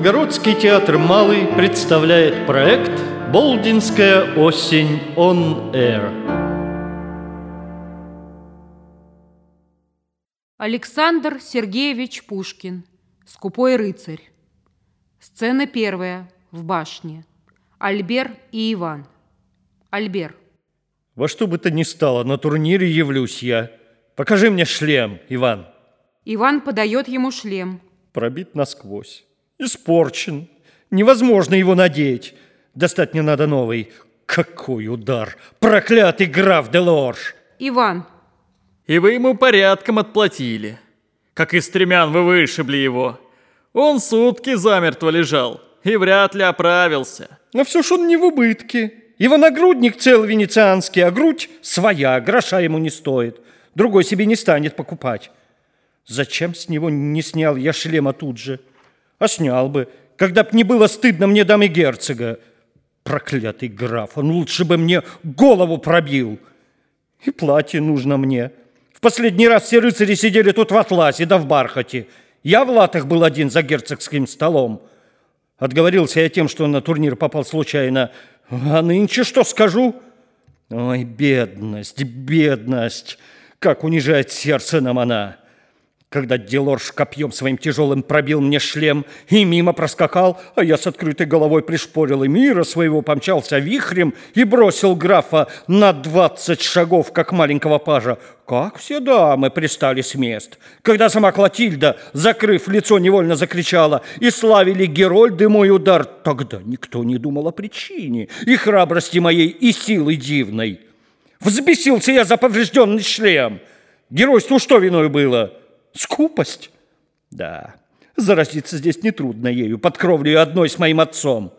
Новгородский театр «Малый» представляет проект «Болдинская осень on Air». Александр Сергеевич Пушкин «Скупой рыцарь». Сцена первая в башне. Альбер и Иван. Альбер. Во что бы то ни стало, на турнире явлюсь я. Покажи мне шлем, Иван. Иван подает ему шлем. Пробит насквозь. Испорчен. Невозможно его надеть. Достать мне надо новый. Какой удар! Проклятый граф Делорж! Иван. И вы ему порядком отплатили. Как из стремян вы вышибли его. Он сутки замертво лежал и вряд ли оправился. Но все ж он не в убытке. Его нагрудник цел венецианский, а грудь своя, гроша ему не стоит. Другой себе не станет покупать. Зачем с него не снял я шлема тут же? А снял бы, когда б не было стыдно мне дамы герцога. Проклятый граф, он лучше бы мне голову пробил. И платье нужно мне. В последний раз все рыцари сидели тут в атласе да в бархате. Я в латах был один за герцогским столом. Отговорился я тем, что на турнир попал случайно. А нынче что скажу? Ой, бедность, бедность, как унижает сердце нам она когда Делорж копьем своим тяжелым пробил мне шлем и мимо проскакал, а я с открытой головой пришпорил и мира своего помчался вихрем и бросил графа на двадцать шагов, как маленького пажа. Как все дамы пристали с мест. Когда сама Клотильда, закрыв лицо, невольно закричала «И славили Герольды мой удар!» Тогда никто не думал о причине и храбрости моей, и силы дивной. Взбесился я за поврежденный шлем. Геройству что виной было? Скупость? Да, заразиться здесь нетрудно ею, под кровлей одной с моим отцом.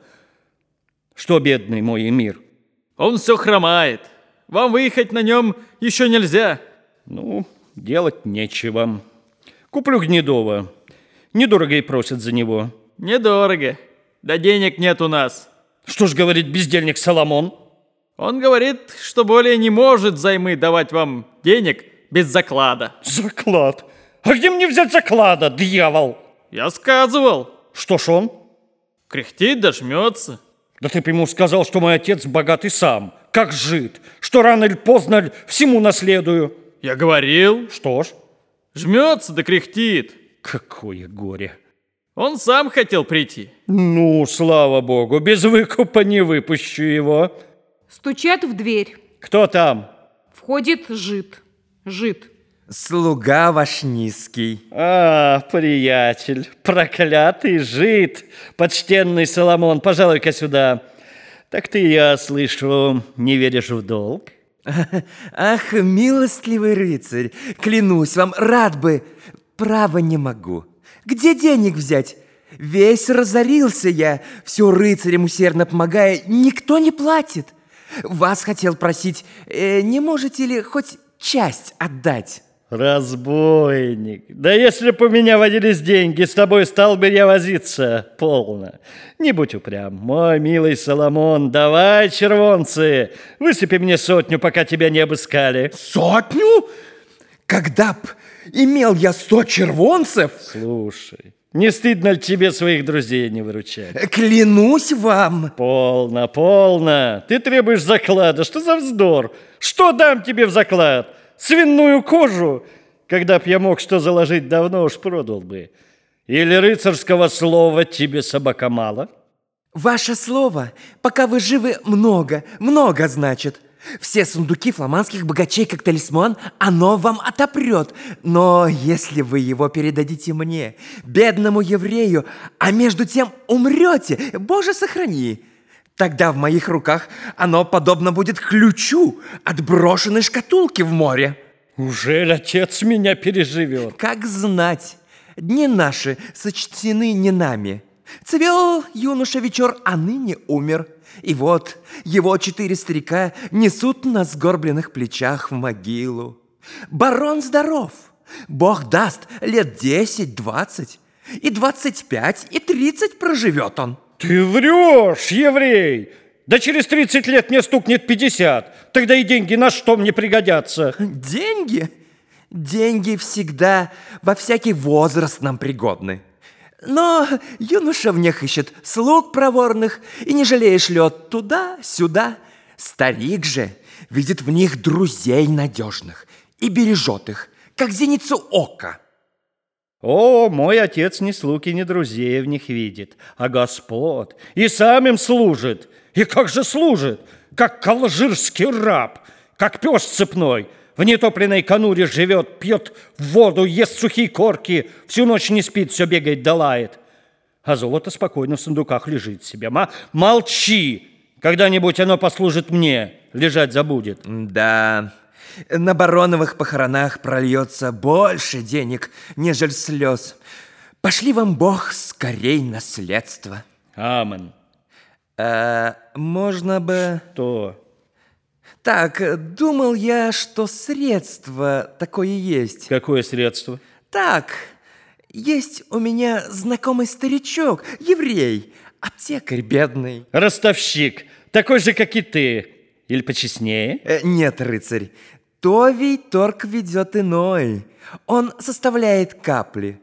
Что, бедный мой мир? Он все хромает. Вам выехать на нем еще нельзя. Ну, делать нечего. Куплю Гнедова. Недорого и просят за него. Недорого. Да денег нет у нас. Что ж говорит бездельник Соломон? Он говорит, что более не может займы давать вам денег без заклада. Заклад? А где мне взять заклада, дьявол? Я сказывал. Что ж он? Кряхтит, дожмется. Да ты ему сказал, что мой отец богатый сам, как жид, что рано или поздно всему наследую. Я говорил. Что ж? Жмется да кряхтит. Какое горе. Он сам хотел прийти. Ну, слава богу, без выкупа не выпущу его. Стучат в дверь. Кто там? Входит жид. Жид. Слуга ваш низкий. А, приятель, проклятый жид, почтенный Соломон, пожалуй-ка сюда. Так ты, я слышу, не веришь в долг? Ах, милостливый рыцарь, клянусь вам, рад бы, право не могу. Где денег взять? Весь разорился я, все рыцарям усердно помогая, никто не платит. Вас хотел просить, э, не можете ли хоть часть отдать? Разбойник. Да если бы у меня водились деньги, с тобой стал бы я возиться. Полно. Не будь упрям. Мой милый Соломон, давай, червонцы, высыпи мне сотню, пока тебя не обыскали. Сотню? Когда б имел я сто червонцев? Слушай, не стыдно ли тебе своих друзей не выручать? Клянусь вам. Полно, полно. Ты требуешь заклада. Что за вздор? Что дам тебе в заклад? Свиную кожу, когда б я мог что заложить, давно уж продал бы. Или рыцарского слова тебе собака мало? Ваше слово, пока вы живы, много, много значит. Все сундуки фламандских богачей, как талисман, оно вам отопрет. Но если вы его передадите мне, бедному еврею, а между тем умрете, Боже, сохрани, Тогда в моих руках оно подобно будет ключу от брошенной шкатулки в море. Ужель отец меня переживет? Как знать, дни наши сочтены не нами. Цвел юноша вечер, а ныне умер. И вот его четыре старика несут на сгорбленных плечах в могилу. Барон здоров. Бог даст лет десять, двадцать. И двадцать пять, и тридцать проживет он. Ты врешь, еврей! Да через 30 лет мне стукнет 50. Тогда и деньги на что мне пригодятся? Деньги? Деньги всегда во всякий возраст нам пригодны. Но юноша в них ищет слуг проворных и, не жалея, шлет туда-сюда. Старик же видит в них друзей надежных и бережет их, как зеницу ока. О, мой отец ни слуг ни друзей в них видит, а Господ, и сам им служит. И как же служит? Как алжирский раб, как пес цепной. В нетопленной конуре живет, пьет воду, ест сухие корки, всю ночь не спит, все бегает да. А золото спокойно в сундуках лежит себе. Молчи! Когда-нибудь оно послужит мне, лежать забудет. Да, на бароновых похоронах прольется больше денег, нежели слез. Пошли вам Бог скорей наследство. Амен. А, можно бы... То. Так, думал я, что средство такое есть. Какое средство? Так, есть у меня знакомый старичок, еврей, аптекарь бедный. Ростовщик, такой же, как и ты. Или почестнее? Э, нет, рыцарь, Товий торг ведет иной. Он составляет капли.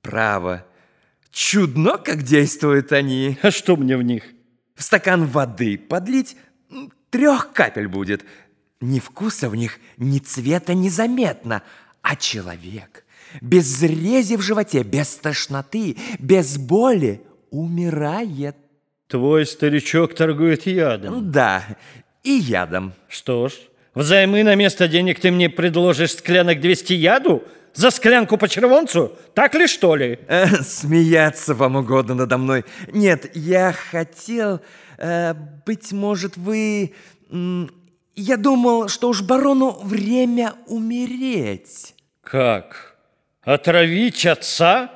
Право, чудно, как действуют они. А что мне в них? В стакан воды подлить трех капель будет. Ни вкуса в них, ни цвета незаметно, а человек без зрези в животе, без тошноты, без боли умирает. Твой старичок торгует ядом. Да, и ядом. Что ж, взаймы на место денег ты мне предложишь склянок 200 яду? За склянку по червонцу? Так ли, что ли? Э, смеяться вам угодно надо мной. Нет, я хотел... Э, быть может, вы... Я думал, что уж барону время умереть. Как? Отравить отца?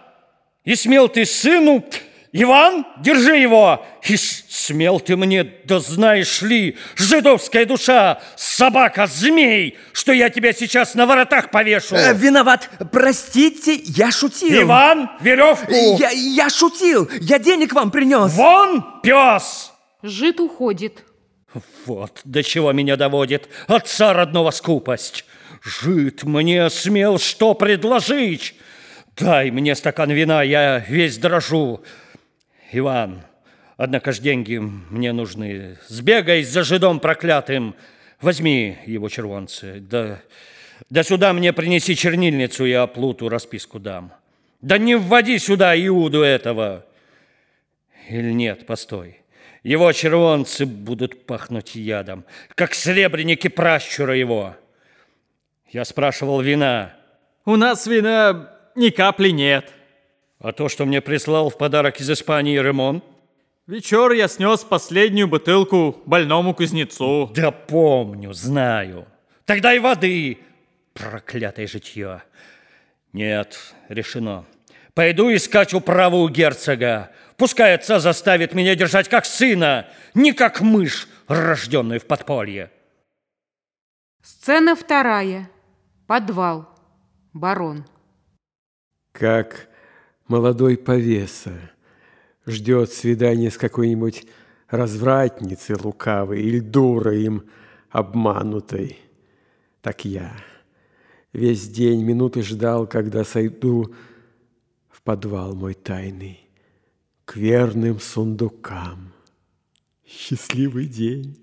И смел ты сыну... Иван, держи его! И смел ты мне, да знаешь ли, жидовская душа, собака, змей, что я тебя сейчас на воротах повешу. Э, виноват, простите, я шутил. Иван, веревку! Я, я шутил, я денег вам принес. Вон, пес! Жид уходит. Вот до чего меня доводит отца родного скупость. Жид мне смел что предложить. Дай мне стакан вина, я весь дрожу. Иван, однако ж деньги мне нужны. Сбегай за жидом проклятым, возьми его червонцы. Да, да сюда мне принеси чернильницу, я оплуту расписку дам. Да не вводи сюда Иуду этого. Или нет, постой. Его червонцы будут пахнуть ядом, как сребреники пращура его. Я спрашивал вина. У нас вина ни капли нет. А то, что мне прислал в подарок из Испании Ремон? Вечер я снес последнюю бутылку больному кузнецу. Да помню, знаю. Тогда и воды. Проклятое житье. Нет, решено. Пойду искать управу у герцога. Пускай отца заставит меня держать как сына, не как мышь, рожденную в подполье. Сцена вторая. Подвал. Барон. Как молодой повеса ждет свидания с какой-нибудь развратницей лукавой или дурой им обманутой. Так я весь день минуты ждал, когда сойду в подвал мой тайный к верным сундукам. Счастливый день!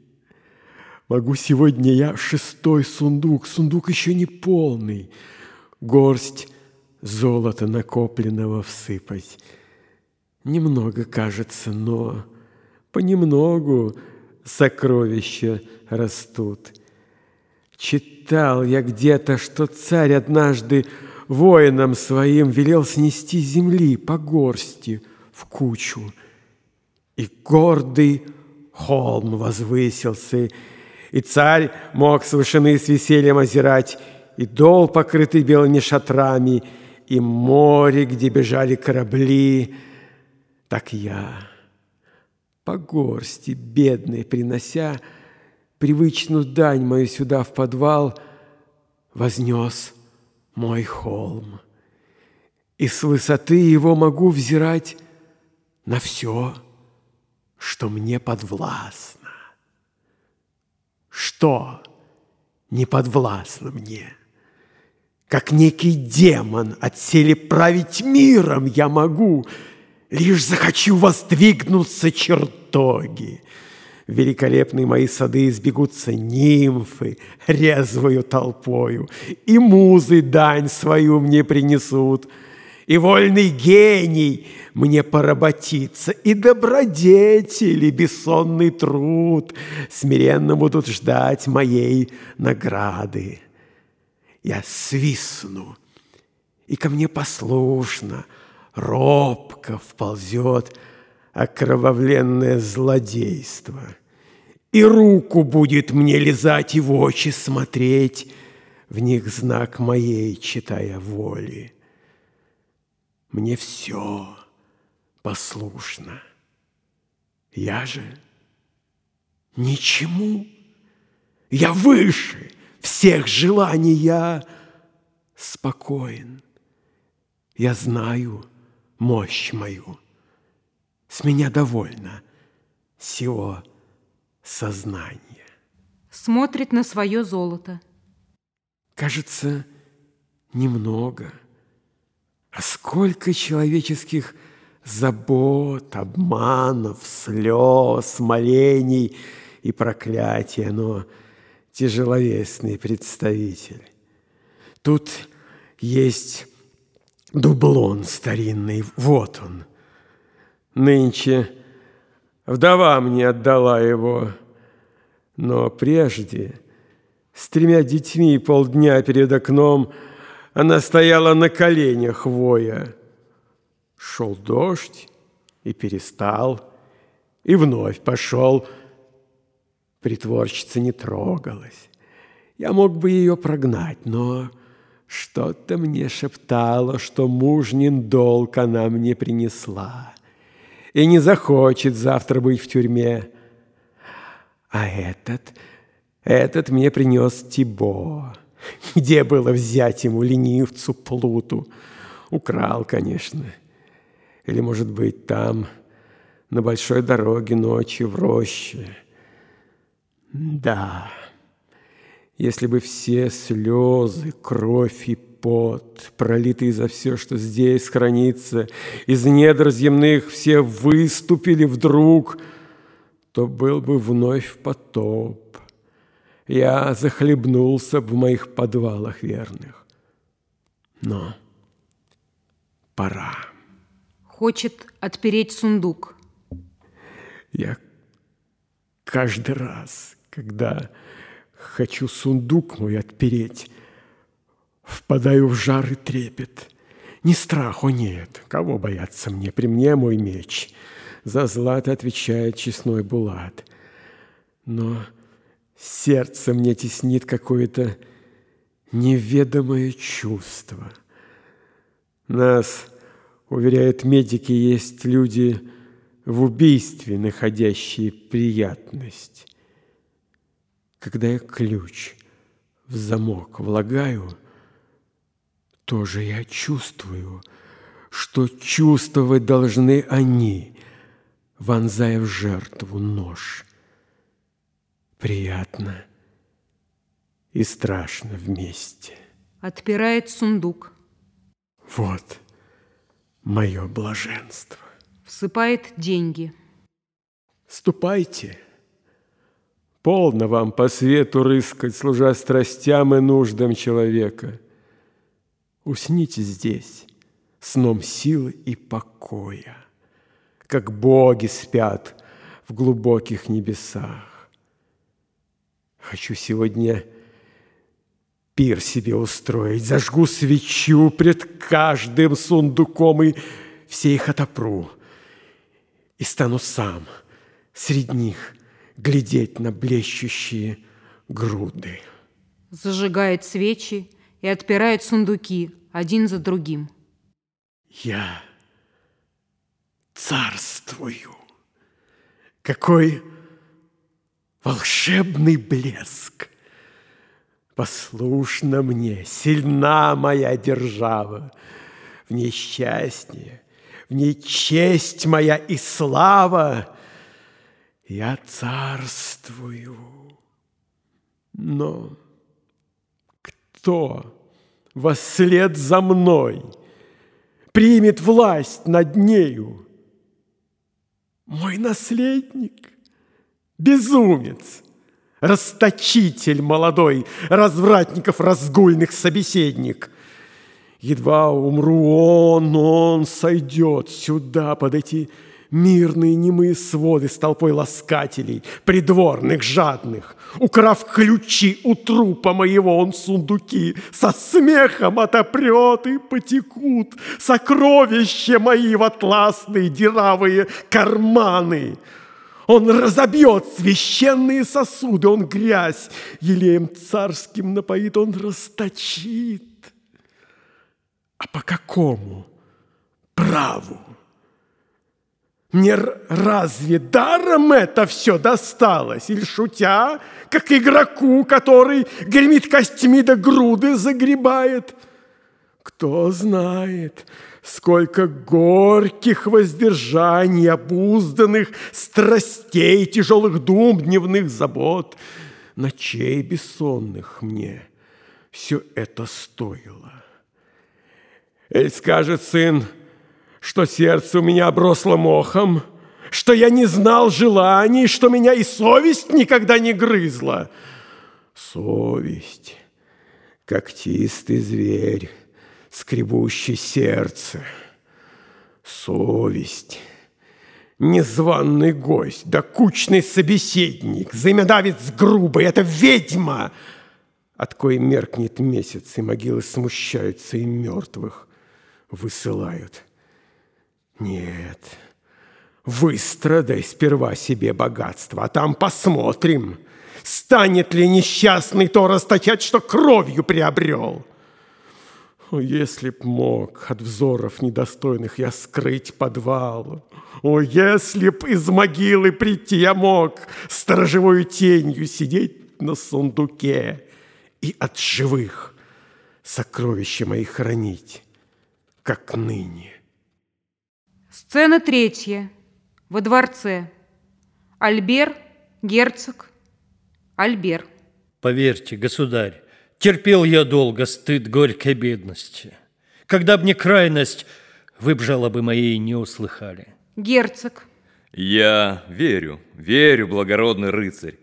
Могу сегодня я шестой сундук, сундук еще не полный, горсть золота накопленного всыпать. Немного кажется, но понемногу сокровища растут. Читал я где-то, что царь однажды воинам своим велел снести земли по горсти в кучу. И гордый холм возвысился, и царь мог с вышины с весельем озирать и дол, покрытый белыми шатрами, и море, где бежали корабли, так я, по горсти бедной принося, привычную дань мою сюда в подвал, вознес мой холм. И с высоты его могу взирать на все, что мне подвластно. Что не подвластно мне? Как некий демон отсели править миром я могу, Лишь захочу воздвигнуться чертоги. Великолепные мои сады избегутся нимфы резвою толпою, И музы дань свою мне принесут, И вольный гений мне поработится, И добродетели бессонный труд Смиренно будут ждать моей награды. Я свистну, и ко мне послушно — робко вползет окровавленное злодейство. И руку будет мне лизать и в очи смотреть, в них знак моей, читая воли. Мне все послушно. Я же ничему. Я выше всех желаний, я спокоен. Я знаю, мощь мою. С меня довольно всего сознания. Смотрит на свое золото. Кажется, немного. А сколько человеческих забот, обманов, слез, молений и проклятия, но тяжеловесный представитель. Тут есть Дублон старинный, вот он. Нынче вдова мне отдала его, но прежде, с тремя детьми полдня перед окном, она стояла на коленях воя. Шел дождь и перестал, и вновь пошел. Притворщица не трогалась. Я мог бы ее прогнать, но что-то мне шептало, что мужнин долг она мне принесла и не захочет завтра быть в тюрьме. А этот, этот мне принес Тибо. Где было взять ему ленивцу плуту? Украл, конечно. Или, может быть, там, на большой дороге ночью в роще. Да. Если бы все слезы, кровь и пот, пролитые за все, что здесь хранится, из недр земных все выступили вдруг, то был бы вновь потоп. Я захлебнулся в моих подвалах верных. Но пора. Хочет отпереть сундук. Я каждый раз, когда Хочу сундук мой отпереть. Впадаю в жар и трепет. Ни страху нет, кого бояться мне, при мне мой меч. За злато отвечает честной Булат. Но сердце мне теснит какое-то неведомое чувство. Нас, уверяют медики, есть люди в убийстве, находящие приятность. Когда я ключ в замок влагаю, тоже я чувствую, что чувствовать должны они, вонзая в жертву нож. Приятно и страшно вместе. Отпирает сундук. Вот мое блаженство. Всыпает деньги. Ступайте. Полно вам по свету рыскать, служа страстям и нуждам человека. Усните здесь, сном силы и покоя, как боги спят в глубоких небесах. Хочу сегодня пир себе устроить, зажгу свечу пред каждым сундуком и все их отопру, и стану сам среди них – глядеть на блещущие груды. Зажигает свечи и отпирает сундуки один за другим. Я царствую. Какой волшебный блеск! Послушна мне, сильна моя держава, В ней счастье, в ней честь моя и слава, я царствую. Но кто вслед за мной, примет власть над нею. Мой наследник, безумец, расточитель молодой, развратников разгульных собеседник. Едва умру он, он сойдет сюда под эти мирные немые своды с толпой ласкателей, придворных, жадных. Украв ключи у трупа моего, он сундуки со смехом отопрет и потекут сокровища мои в атласные дыравые карманы. Он разобьет священные сосуды, он грязь елеем царским напоит, он расточит. А по какому праву? Мне разве даром это все досталось? Или шутя, как игроку, который гремит костями до груды загребает? Кто знает, сколько горьких воздержаний, обузданных страстей, тяжелых дум, дневных забот, ночей бессонных мне все это стоило. Эль скажет сын, что сердце у меня обросло мохом, что я не знал желаний, что меня и совесть никогда не грызла. Совесть, когтистый зверь, скребущий сердце. Совесть, незваный гость, докучный собеседник, взаимодавец грубый, это ведьма, от коей меркнет месяц, и могилы смущаются, и мертвых высылают. Нет, выстрадай сперва себе богатство, а там посмотрим, станет ли несчастный то расточать, что кровью приобрел. О, если б мог от взоров недостойных я скрыть подвал, О, если б из могилы прийти я мог, Сторожевой тенью сидеть на сундуке И от живых сокровища мои хранить, как ныне. Сцена третья. Во дворце. Альбер, герцог, Альбер. Поверьте, государь, терпел я долго стыд горькой бедности. Когда б не крайность, вы б жалобы моей не услыхали. Герцог. Я верю, верю, благородный рыцарь.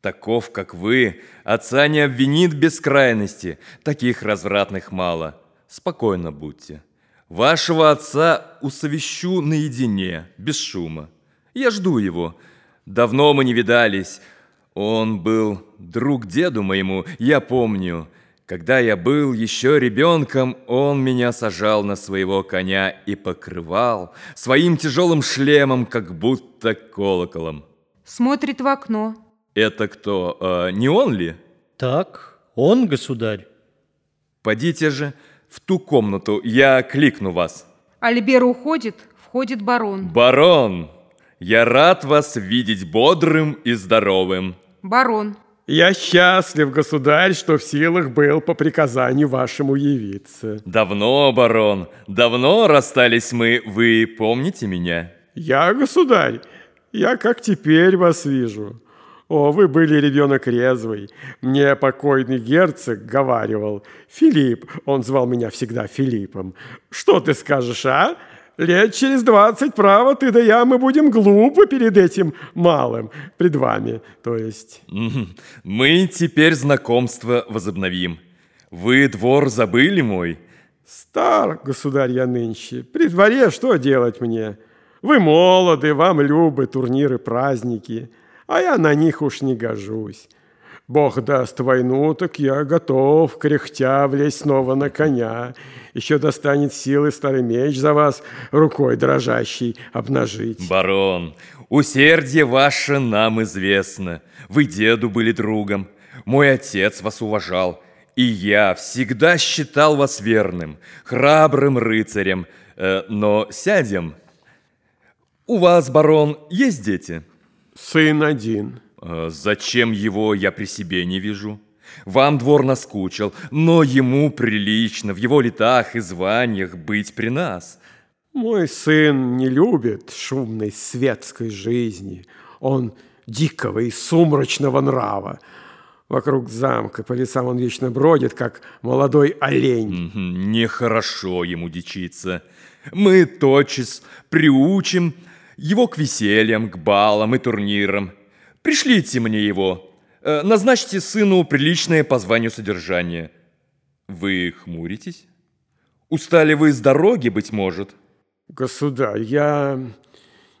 Таков, как вы, отца не обвинит без крайности, таких развратных мало. Спокойно будьте. Вашего отца усовещу наедине, без шума. Я жду его. Давно мы не видались. Он был друг деду моему, я помню. Когда я был еще ребенком, он меня сажал на своего коня и покрывал своим тяжелым шлемом, как будто колоколом. Смотрит в окно. Это кто, э, не он ли? Так, он, государь. Подите же, в ту комнату, я кликну вас. Альбер уходит, входит барон. Барон, я рад вас видеть бодрым и здоровым. Барон. Я счастлив, государь, что в силах был по приказанию вашему явиться. Давно, барон, давно расстались мы, вы помните меня? Я, государь, я как теперь вас вижу. О, вы были ребенок резвый. Мне покойный герцог говаривал. Филипп, он звал меня всегда Филиппом. Что ты скажешь, а? Лет через двадцать, право, ты да я, мы будем глупы перед этим малым, пред вами, то есть. Мы теперь знакомство возобновим. Вы двор забыли мой? Стар, государь, я нынче. При дворе что делать мне? Вы молоды, вам любы турниры, праздники а я на них уж не гожусь. Бог даст войну, так я готов, кряхтя, влезть снова на коня. Еще достанет силы старый меч за вас рукой дрожащей обнажить. Барон, усердие ваше нам известно. Вы деду были другом. Мой отец вас уважал. И я всегда считал вас верным, храбрым рыцарем. Э, но сядем. У вас, барон, есть дети? Сын один. А зачем его я при себе не вижу? Вам двор наскучил, но ему прилично в его летах и званиях быть при нас. Мой сын не любит шумной светской жизни. Он дикого и сумрачного нрава. Вокруг замка по лесам он вечно бродит, как молодой олень. Нехорошо ему дичиться. Мы тотчас приучим его к весельям, к балам и турнирам. Пришлите мне его. Э, Назначьте сыну приличное по званию содержание. Вы хмуритесь? Устали вы с дороги, быть может? Государь, я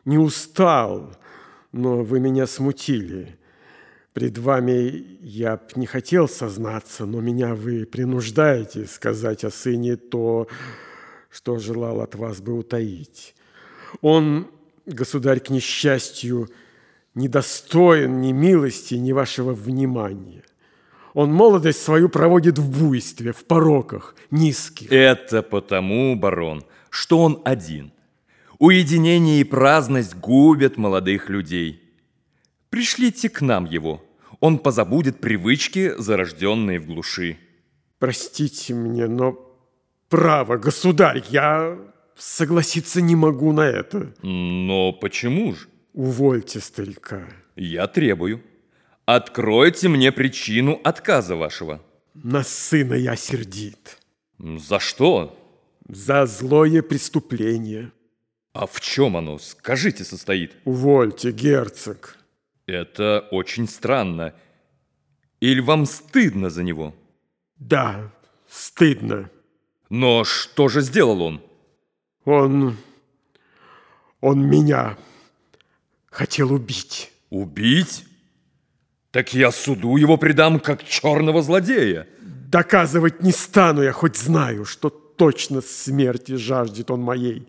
не устал, но вы меня смутили. Пред вами я б не хотел сознаться, но меня вы принуждаете сказать о сыне то, что желал от вас бы утаить. Он, государь, к несчастью, недостоин ни милости, ни вашего внимания. Он молодость свою проводит в буйстве, в пороках, низких. Это потому, барон, что он один. Уединение и праздность губят молодых людей. Пришлите к нам его. Он позабудет привычки, зарожденные в глуши. Простите мне, но право, государь, я согласиться не могу на это. Но почему же? Увольте старика. Я требую. Откройте мне причину отказа вашего. На сына я сердит. За что? За злое преступление. А в чем оно, скажите, состоит? Увольте, герцог. Это очень странно. Или вам стыдно за него? Да, стыдно. Но что же сделал он? Он... Он меня хотел убить. Убить? Так я суду его предам как черного злодея. Доказывать не стану я, хоть знаю, что точно смерти жаждет он моей.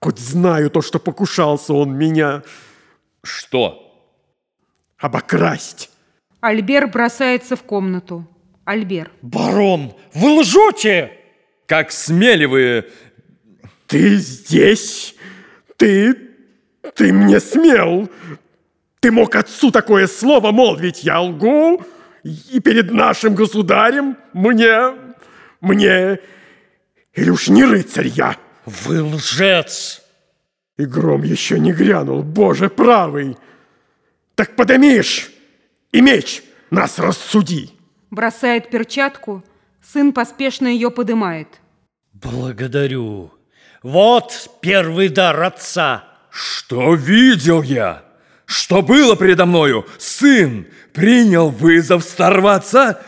Хоть знаю то, что покушался он меня Что? обокрасть. Альбер бросается в комнату. Альбер. Барон, вы лжете! Как смели вы... Ты здесь? Ты... Ты мне смел? Ты мог отцу такое слово молвить? Я лгу? И перед нашим государем? Мне... Мне... Или уж не рыцарь я? Вы лжец! И гром еще не грянул, боже правый! Так подымишь и меч нас рассуди! Бросает перчатку. Сын поспешно ее подымает. Благодарю. Вот первый дар отца. Что видел я? Что было передо мною? Сын принял вызов старого отца?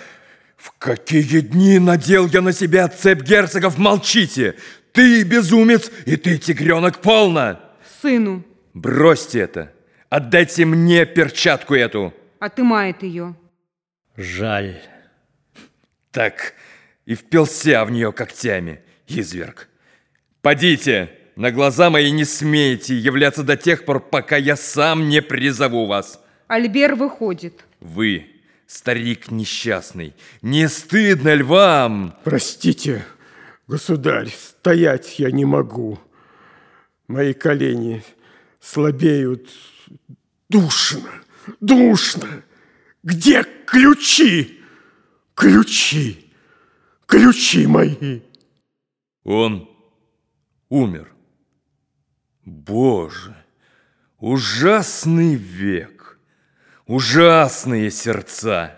В какие дни надел я на себя цепь герцогов? Молчите! Ты безумец, и ты тигренок полно! Сыну. Бросьте это! Отдайте мне перчатку эту! Отымает ее. Жаль. Так и впился в нее когтями, изверг. Подите, на глаза мои не смейте являться до тех пор, пока я сам не призову вас. Альбер выходит. Вы, старик несчастный, не стыдно ли вам? Простите, государь, стоять я не могу. Мои колени слабеют. Душно, душно. Где ключи? Ключи, ключи мои. Он умер. Боже, ужасный век, ужасные сердца.